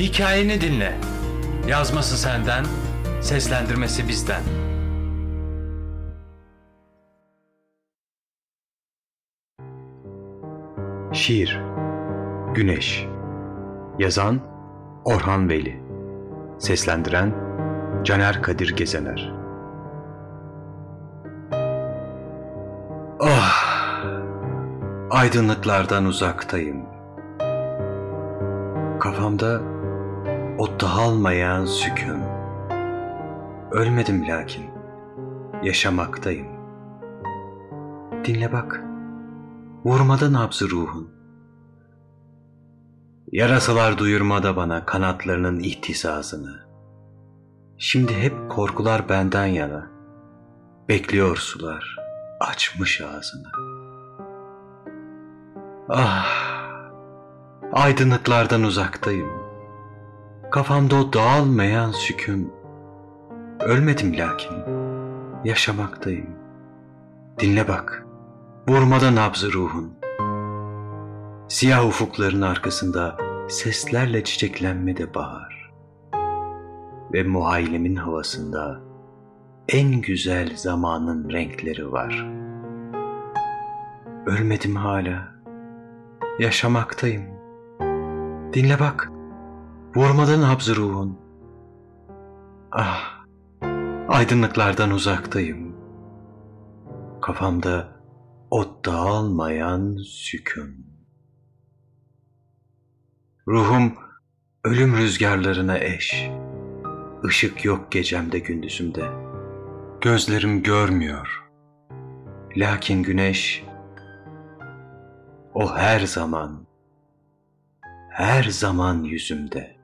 Hikayeni dinle. Yazması senden, seslendirmesi bizden. Şiir Güneş Yazan Orhan Veli Seslendiren Caner Kadir Gezener Ah! Aydınlıklardan uzaktayım. Kafamda o dağılmayan sükun. Ölmedim lakin yaşamaktayım. Dinle bak. Vurmada nabzı ruhun. Yarasalar duyurmada bana kanatlarının ihtisasını. Şimdi hep korkular benden yana. Bekliyor sular, açmış ağzını. Ah, aydınlıklardan uzaktayım. Kafamda o dağılmayan sükun. Ölmedim lakin, yaşamaktayım. Dinle bak, vurmada nabzı ruhun. Siyah ufukların arkasında seslerle çiçeklenmede bahar. Ve muhaylemin havasında en güzel zamanın renkleri var. Ölmedim hala, yaşamaktayım. Dinle bak, vurmadan nabzı ruhun. Ah, aydınlıklardan uzaktayım. Kafamda o dağılmayan sükun. Ruhum ölüm rüzgarlarına eş. Işık yok gecemde gündüzümde. Gözlerim görmüyor. Lakin güneş o her zaman her zaman yüzümde.